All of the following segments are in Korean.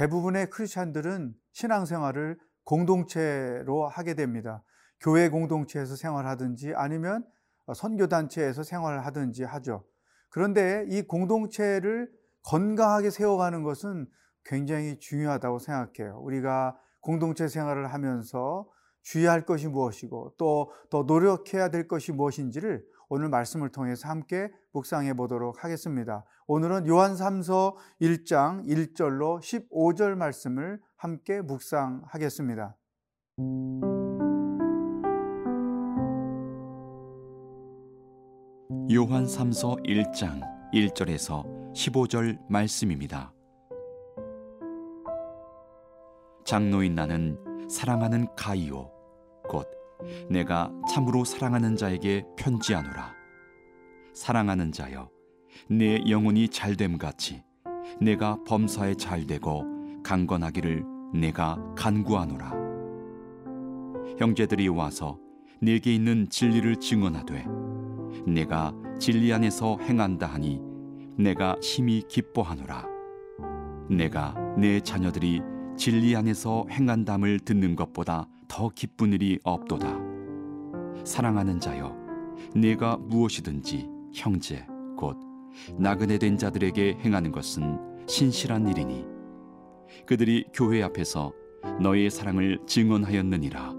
대부분의 크리스찬들은 신앙생활을 공동체로 하게 됩니다. 교회 공동체에서 생활하든지 아니면 선교단체에서 생활을 하든지 하죠. 그런데 이 공동체를 건강하게 세워가는 것은 굉장히 중요하다고 생각해요. 우리가 공동체 생활을 하면서 주의할 것이 무엇이고 또 더 노력해야 될 것이 무엇인지를 오늘 말씀을 통해서 함께 묵상해 보도록 하겠습니다. 오늘은 요한 3서 1장 1절로 15절 말씀을 함께 묵상하겠습니다. 요한 3서 1장 1절에서 15절 말씀입니다. 장로인 나는 사랑하는 가이오 곧 내가 참으로 사랑하는 자에게 편지하노라. 사랑하는 자여 내 영혼이 잘됨 같이 내가 범사에 잘되고 강건하기를 내가 간구하노라. 형제들이 와서 내게 있는 진리를 증언하되 내가 진리 안에서 행한다 하니 내가 심히 기뻐하노라. 내가 내 자녀들이 진리 안에서 행한담을 듣는 것보다 더 기쁜 일이 없도다. 사랑하는 자여, 내가 무엇이든지 형제 곧 나그네 된 자들에게 행하는 것은 신실한 일이니 그들이 교회 앞에서 너의 사랑을 증언하였느니라.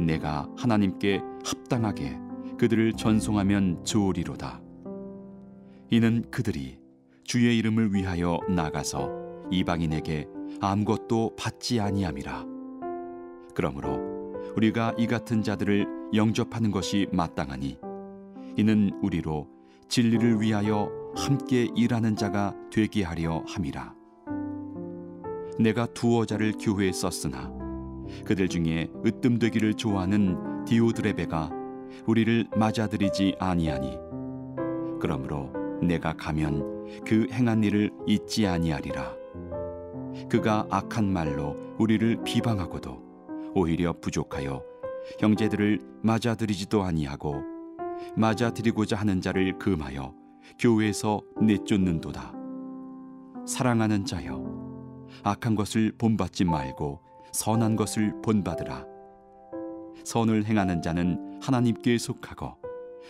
내가 하나님께 합당하게 그들을 전송하면 좋으리로다. 이는 그들이 주의 이름을 위하여 나가서 이방인에게 아무것도 받지 아니함이라. 그러므로 우리가 이 같은 자들을 영접하는 것이 마땅하니 이는 우리로 진리를 위하여 함께 일하는 자가 되게 하려 함이라. 내가 두어 자를 교회에 썼으나 그들 중에 으뜸되기를 좋아하는 디오드레베가 우리를 맞아들이지 아니하니 그러므로 내가 가면 그 행한 일을 잊지 아니하리라. 그가 악한 말로 우리를 비방하고도 오히려 부족하여 형제들을 맞아들이지도 아니하고 맞아들이고자 하는 자를 금하여 교회에서 내쫓는도다. 사랑하는 자여, 악한 것을 본받지 말고 선한 것을 본받으라. 선을 행하는 자는 하나님께 속하고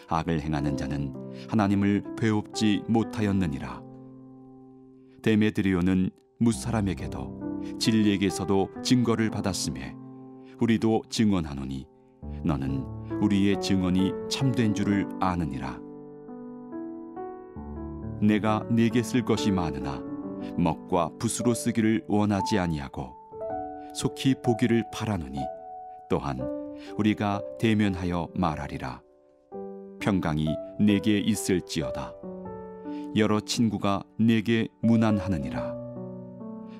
악을 행하는 자는 하나님을 배웁지 못하였느니라. 데메드리오는 무사람에게도 진리에게서도 증거를 받았음에 우리도 증언하노니 너는 우리의 증언이 참된 줄을 아느니라. 내가 네게 쓸 것이 많으나 먹과 붓으로 쓰기를 원하지 아니하고 속히 보기를 바라노니 또한 우리가 대면하여 말하리라. 평강이 내게 있을지어다. 여러 친구가 내게 무난하느니라.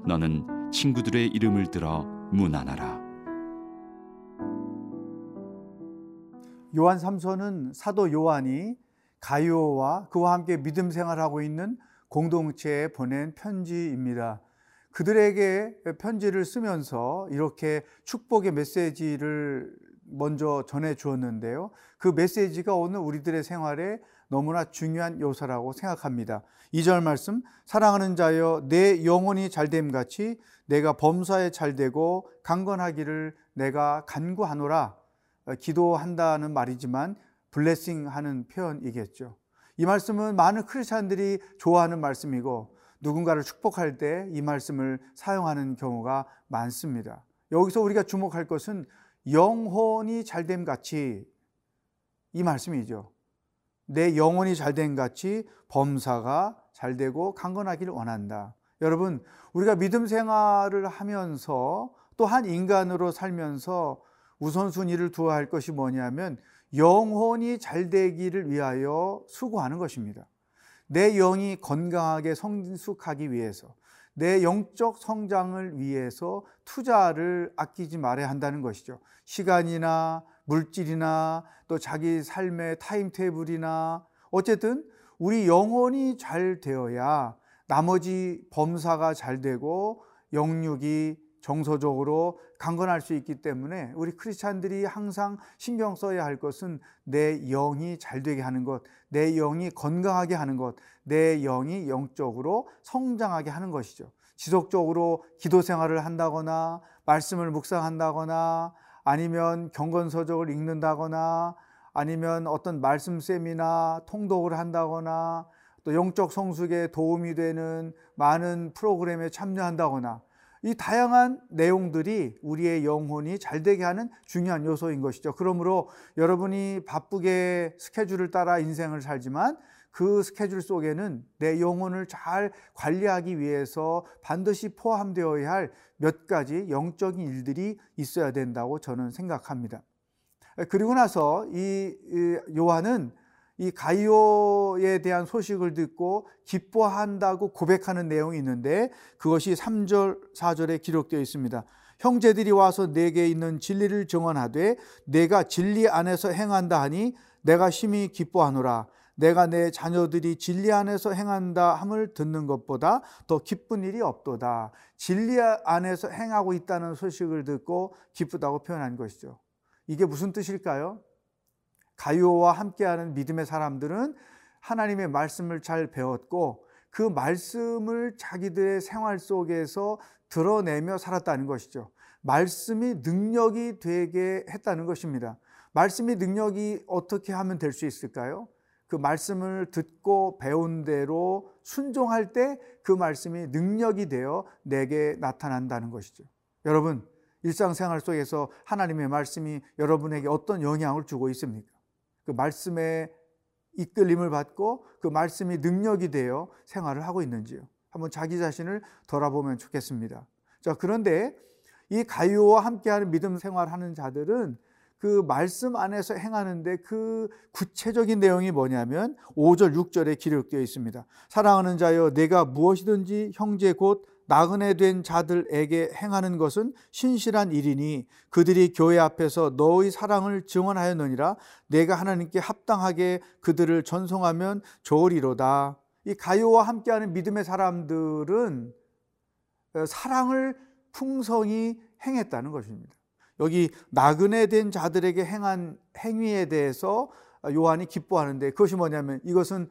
너는 친구들의 이름을 들어 무난하라. 요한 3서는 사도 요한이 가이오와 그와 함께 믿음 생활하고 있는 공동체에 보낸 편지입니다. 그들에게 편지를 쓰면서 이렇게 축복의 메시지를 먼저 전해 주었는데요. 그 메시지가 오늘 우리들의 생활에 너무나 중요한 요소라고 생각합니다. 2절 말씀 사랑하는 자여 내 영혼이 잘됨 같이 내가 범사에 잘되고 강건하기를 내가 간구하노라 어, 기도한다는 말이지만 블레싱 하는 표현이겠죠. 이 말씀은 많은 크리스찬들이 좋아하는 말씀이고 누군가를 축복할 때 이 말씀을 사용하는 경우가 많습니다. 여기서 우리가 주목할 것은 영혼이 잘됨 같이 이 말씀이죠. 내 영혼이 잘된 같이 범사가 잘되고 강건하기를 원한다. 여러분, 우리가 믿음 생활을 하면서 또한 인간으로 살면서 우선순위를 두어야 할 것이 뭐냐면 영혼이 잘 되기를 위하여 수고하는 것입니다. 내 영이 건강하게 성숙하기 위해서, 내 영적 성장을 위해서 투자를 아끼지 말아야 한다는 것이죠. 시간이나 물질이나 또 자기 삶의 타임테이블이나 어쨌든 우리 영혼이 잘 되어야 나머지 범사가 잘 되고 영육이 정서적으로 강건할 수 있기 때문에 우리 크리스찬들이 항상 신경 써야 할 것은 내 영이 잘 되게 하는 것, 내 영이 건강하게 하는 것, 내 영이 영적으로 성장하게 하는 것이죠. 지속적으로 기도 생활을 한다거나 말씀을 묵상한다거나 아니면 경건서적을 읽는다거나 아니면 어떤 말씀쌤이나 통독을 한다거나 또 영적 성숙에 도움이 되는 많은 프로그램에 참여한다거나 이 다양한 내용들이 우리의 영혼이 잘 되게 하는 중요한 요소인 것이죠. 그러므로 여러분이 바쁘게 스케줄을 따라 인생을 살지만 그 스케줄 속에는 내 영혼을 잘 관리하기 위해서 반드시 포함되어야 할 몇 가지 영적인 일들이 있어야 된다고 저는 생각합니다. 그리고 나서 이 요한은 이 가이오에 대한 소식을 듣고 기뻐한다고 고백하는 내용이 있는데 그것이 3절, 4절에 기록되어 있습니다. 형제들이 와서 내게 있는 진리를 증언하되 내가 진리 안에서 행한다 하니 내가 심히 기뻐하노라. 내가 내 자녀들이 진리 안에서 행한다 함을 듣는 것보다 더 기쁜 일이 없도다. 진리 안에서 행하고 있다는 소식을 듣고 기쁘다고 표현한 것이죠. 이게 무슨 뜻일까요? 가요와 함께하는 믿음의 사람들은 하나님의 말씀을 잘 배웠고 그 말씀을 자기들의 생활 속에서 드러내며 살았다는 것이죠. 말씀이 능력이 되게 했다는 것입니다. 말씀이 능력이 어떻게 하면 될 수 있을까요? 그 말씀을 듣고 배운 대로 순종할 때 그 말씀이 능력이 되어 내게 나타난다는 것이죠. 여러분, 일상생활 속에서 하나님의 말씀이 여러분에게 어떤 영향을 주고 있습니까? 그 말씀에 이끌림을 받고 그 말씀이 능력이 되어 생활을 하고 있는지요. 한번 자기 자신을 돌아보면 좋겠습니다. 자, 그런데 이 가요와 함께하는 믿음 생활하는 자들은 그 말씀 안에서 행하는데 그 구체적인 내용이 뭐냐면 5절, 6절에 기록되어 있습니다. 사랑하는 자여, 내가 무엇이든지 형제 곧 나그네 된 자들에게 행하는 것은 신실한 일이니 그들이 교회 앞에서 너의 사랑을 증언하였느니라 내가 하나님께 합당하게 그들을 전송하면 좋으리로다. 이 가요와 함께하는 믿음의 사람들은 사랑을 풍성히 행했다는 것입니다. 여기 나그네 된 자들에게 행한 행위에 대해서 요한이 기뻐하는데 그것이 뭐냐면 이것은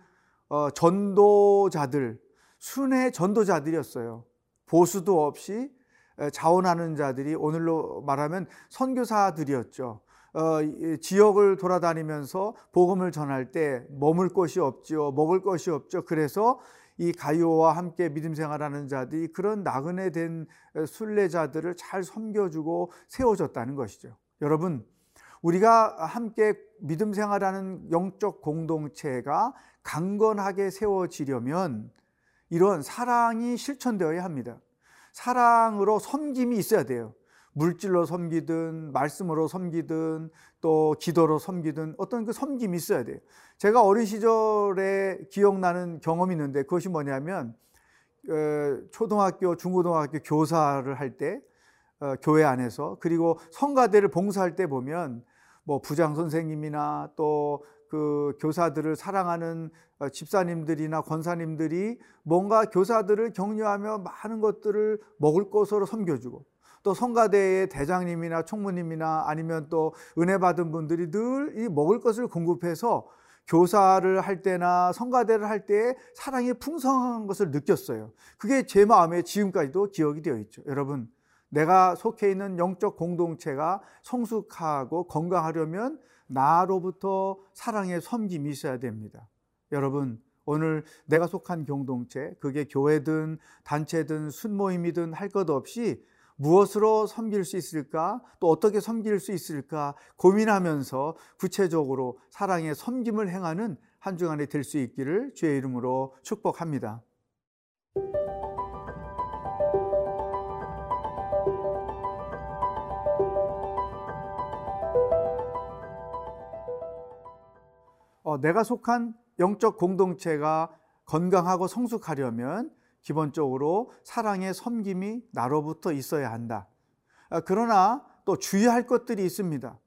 어, 전도자들, 순회 전도자들이었어요. 보수도 없이 자원하는 자들이 오늘로 말하면 선교사들이었죠. 어, 지역을 돌아다니면서 복음을 전할 때 머물 곳이 없죠. 먹을 것이 없죠. 그래서 이 가요와 함께 믿음 생활하는 자들이 그런 나그네 된 순례자들을 잘 섬겨주고 세워줬다는 것이죠. 여러분, 우리가 함께 믿음 생활하는 영적 공동체가 강건하게 세워지려면 이런 사랑이 실천되어야 합니다. 사랑으로 섬김이 있어야 돼요. 물질로 섬기든 말씀으로 섬기든 또 기도로 섬기든 어떤 그 섬김이 있어야 돼요. 제가 어린 시절에 기억나는 경험이 있는데 그것이 뭐냐면 어, 초등학교, 중고등학교 교사를 할때 어, 교회 안에서 그리고 성가대를 봉사할 때 보면 뭐 부장 선생님이나 또 그 교사들을 사랑하는 어, 집사님들이나 권사님들이 뭔가 교사들을 격려하며 많은 것들을 먹을 것으로 섬겨주고 또 성가대의 대장님이나 총무님이나 아니면 또 은혜 받은 분들이 늘 이 먹을 것을 공급해서 교사를 할 때나 성가대를 할때 사랑이 풍성한 것을 느꼈어요. 그게 제 마음에 지금까지도 기억이 되어 있죠. 여러분, 내가 속해 있는 영적 공동체가 성숙하고 건강하려면 나로부터 사랑의 섬김이 있어야 됩니다. 여러분, 오늘 내가 속한 공동체, 그게 교회든 단체든 순모임이든 할 것 없이 무엇으로 섬길 수 있을까? 또 어떻게 섬길 수 있을까? 고민하면서 구체적으로 사랑의 섬김을 행하는 한 주간이 될 수 있기를 주의 이름으로 축복합니다. 내가 속한 영적 공동체가 건강하고 성숙하려면 기본적으로 사랑의 섬김이 나로부터 있어야 한다. 아, 그러나 또 주의할 것들이 있습니다.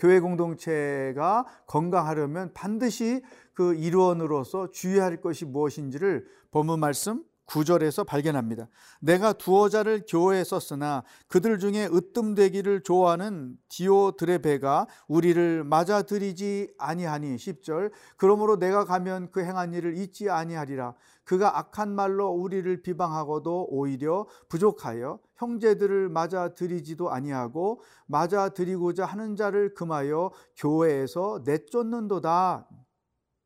교회 공동체가 건강하려면 반드시 그 일원으로서 주의할 것이 무엇인지를 본문 말씀 9절에서 발견합니다. 내가 두어 자를 교회에 썼으나 그들 중에 으뜸되기를 좋아하는 디오드레베가 우리를 맞아들이지 아니하니 10절 그러므로 내가 가면 그 행한 일을 잊지 아니하리라 그가 악한 말로 우리를 비방하고도 오히려 부족하여 형제들을 맞아들이지도 아니하고 맞아들이고자 하는 자를 금하여 교회에서 내쫓는도다.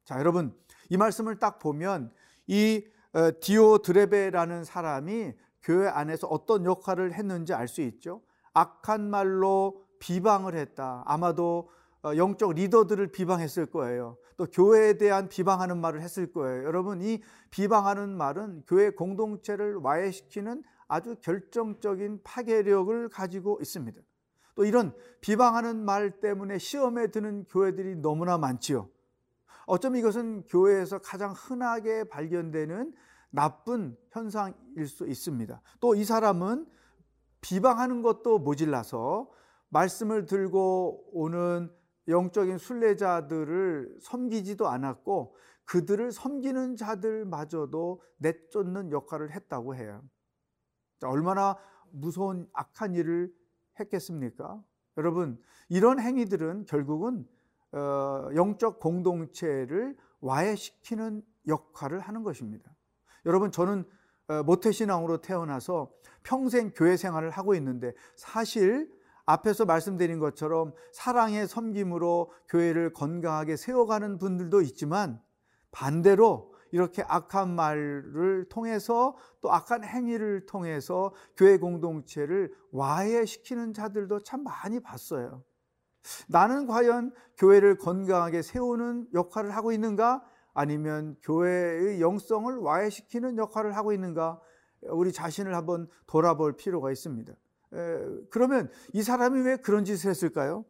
자, 여러분 이 말씀을 딱 보면 이 어, 디오드레베라는 사람이 교회 안에서 어떤 역할을 했는지 알 수 있죠. 악한 말로 비방을 했다. 아마도 어, 영적 리더들을 비방했을 거예요. 또 교회에 대한 비방하는 말을 했을 거예요. 여러분, 이 비방하는 말은 교회 공동체를 와해시키는 아주 결정적인 파괴력을 가지고 있습니다. 또 이런 비방하는 말 때문에 시험에 드는 교회들이 너무나 많지요. 어쩌면 이것은 교회에서 가장 흔하게 발견되는 나쁜 현상일 수 있습니다. 또 이 사람은 비방하는 것도 모질라서 말씀을 들고 오는 영적인 순례자들을 섬기지도 않았고 그들을 섬기는 자들마저도 내쫓는 역할을 했다고 해요. 얼마나 무서운 악한 일을 했겠습니까? 여러분, 이런 행위들은 결국은 어, 영적 공동체를 와해시키는 역할을 하는 것입니다. 여러분, 저는 어, 모태신앙으로 태어나서 평생 교회 생활을 하고 있는데 사실 앞에서 말씀드린 것처럼 사랑의 섬김으로 교회를 건강하게 세워가는 분들도 있지만 반대로 이렇게 악한 말을 통해서 또 악한 행위를 통해서 교회 공동체를 와해시키는 자들도 참 많이 봤어요. 나는 과연 교회를 건강하게 세우는 역할을 하고 있는가? 아니면 교회의 영성을 와해시키는 역할을 하고 있는가? 우리 자신을 한번 돌아볼 필요가 있습니다. 그러면 이 사람이 왜 그런 짓을 했을까요?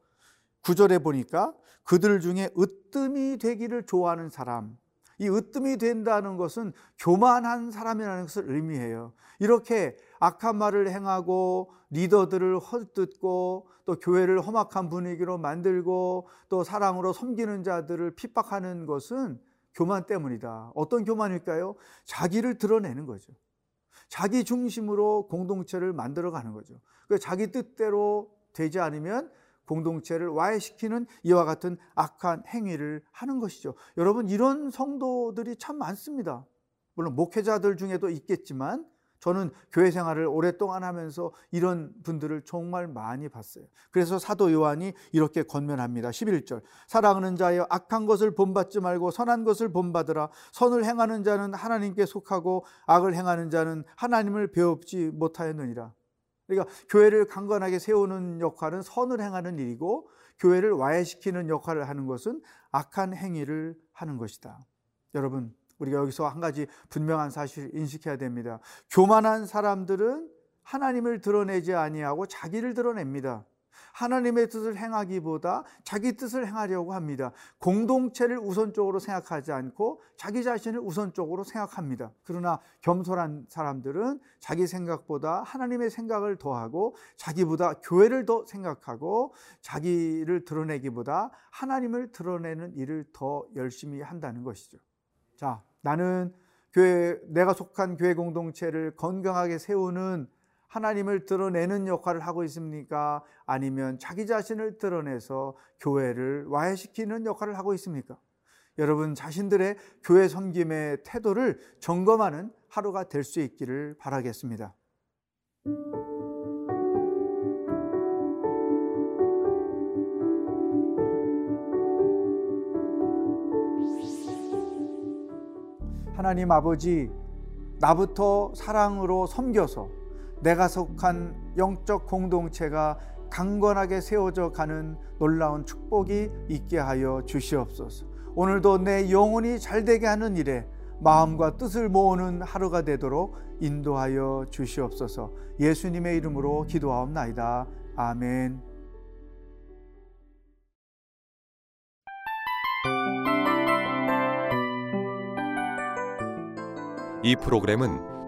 구절에 보니까 그들 중에 으뜸이 되기를 좋아하는 사람. 이 으뜸이 된다는 것은 교만한 사람이라는 것을 의미해요. 이렇게 악한 말을 행하고 리더들을 헛듣고 또 교회를 험악한 분위기로 만들고 또 사랑으로 섬기는 자들을 핍박하는 것은 교만 때문이다. 어떤 교만일까요? 자기를 드러내는 거죠. 자기 중심으로 공동체를 만들어 가는 거죠. 그 자기 뜻대로 되지 않으면 공동체를 와해시키는 이와 같은 악한 행위를 하는 것이죠. 여러분, 이런 성도들이 참 많습니다. 물론 목회자들 중에도 있겠지만 저는 교회 생활을 오랫동안 하면서 이런 분들을 정말 많이 봤어요. 그래서 사도 요한이 이렇게 권면합니다. 11절. 사랑하는 자여 악한 것을 본받지 말고 선한 것을 본받으라. 선을 행하는 자는 하나님께 속하고 악을 행하는 자는 하나님을 배웁지 못하였느니라. 그러니까 교회를 강건하게 세우는 역할은 선을 행하는 일이고 교회를 와해시키는 역할을 하는 것은 악한 행위를 하는 것이다. 여러분, 우리가 여기서 한 가지 분명한 사실을 인식해야 됩니다. 교만한 사람들은 하나님을 드러내지 아니하고 자기를 드러냅니다. 하나님의 뜻을 행하기보다 자기 뜻을 행하려고 합니다. 공동체를 우선적으로 생각하지 않고 자기 자신을 우선적으로 생각합니다. 그러나 겸손한 사람들은 자기 생각보다 하나님의 생각을 더하고 자기보다 교회를 더 생각하고 자기를 드러내기보다 하나님을 드러내는 일을 더 열심히 한다는 것이죠. 자, 나는 교회 내가 속한 교회 공동체를 건강하게 세우는 하나님을 드러내는 역할을 하고 있습니까? 아니면 자기 자신을 드러내서 교회를 와해시키는 역할을 하고 있습니까? 여러분 자신들의 교회 섬김의 태도를 점검하는 하루가 될 수 있기를 바라겠습니다. 하나님 아버지, 나부터 사랑으로 섬겨서 내가 속한 영적 공동체가 강건하게 세워져 가는 놀라운 축복이 있게 하여 주시옵소서. 오늘도 내 영혼이 잘 되게 하는 일에 마음과 뜻을 모으는 하루가 되도록 인도하여 주시옵소서. 예수님의 이름으로 기도하옵나이다. 아멘. 이 프로그램은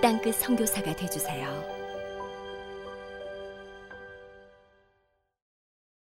땅끝 선교사가 되주세요.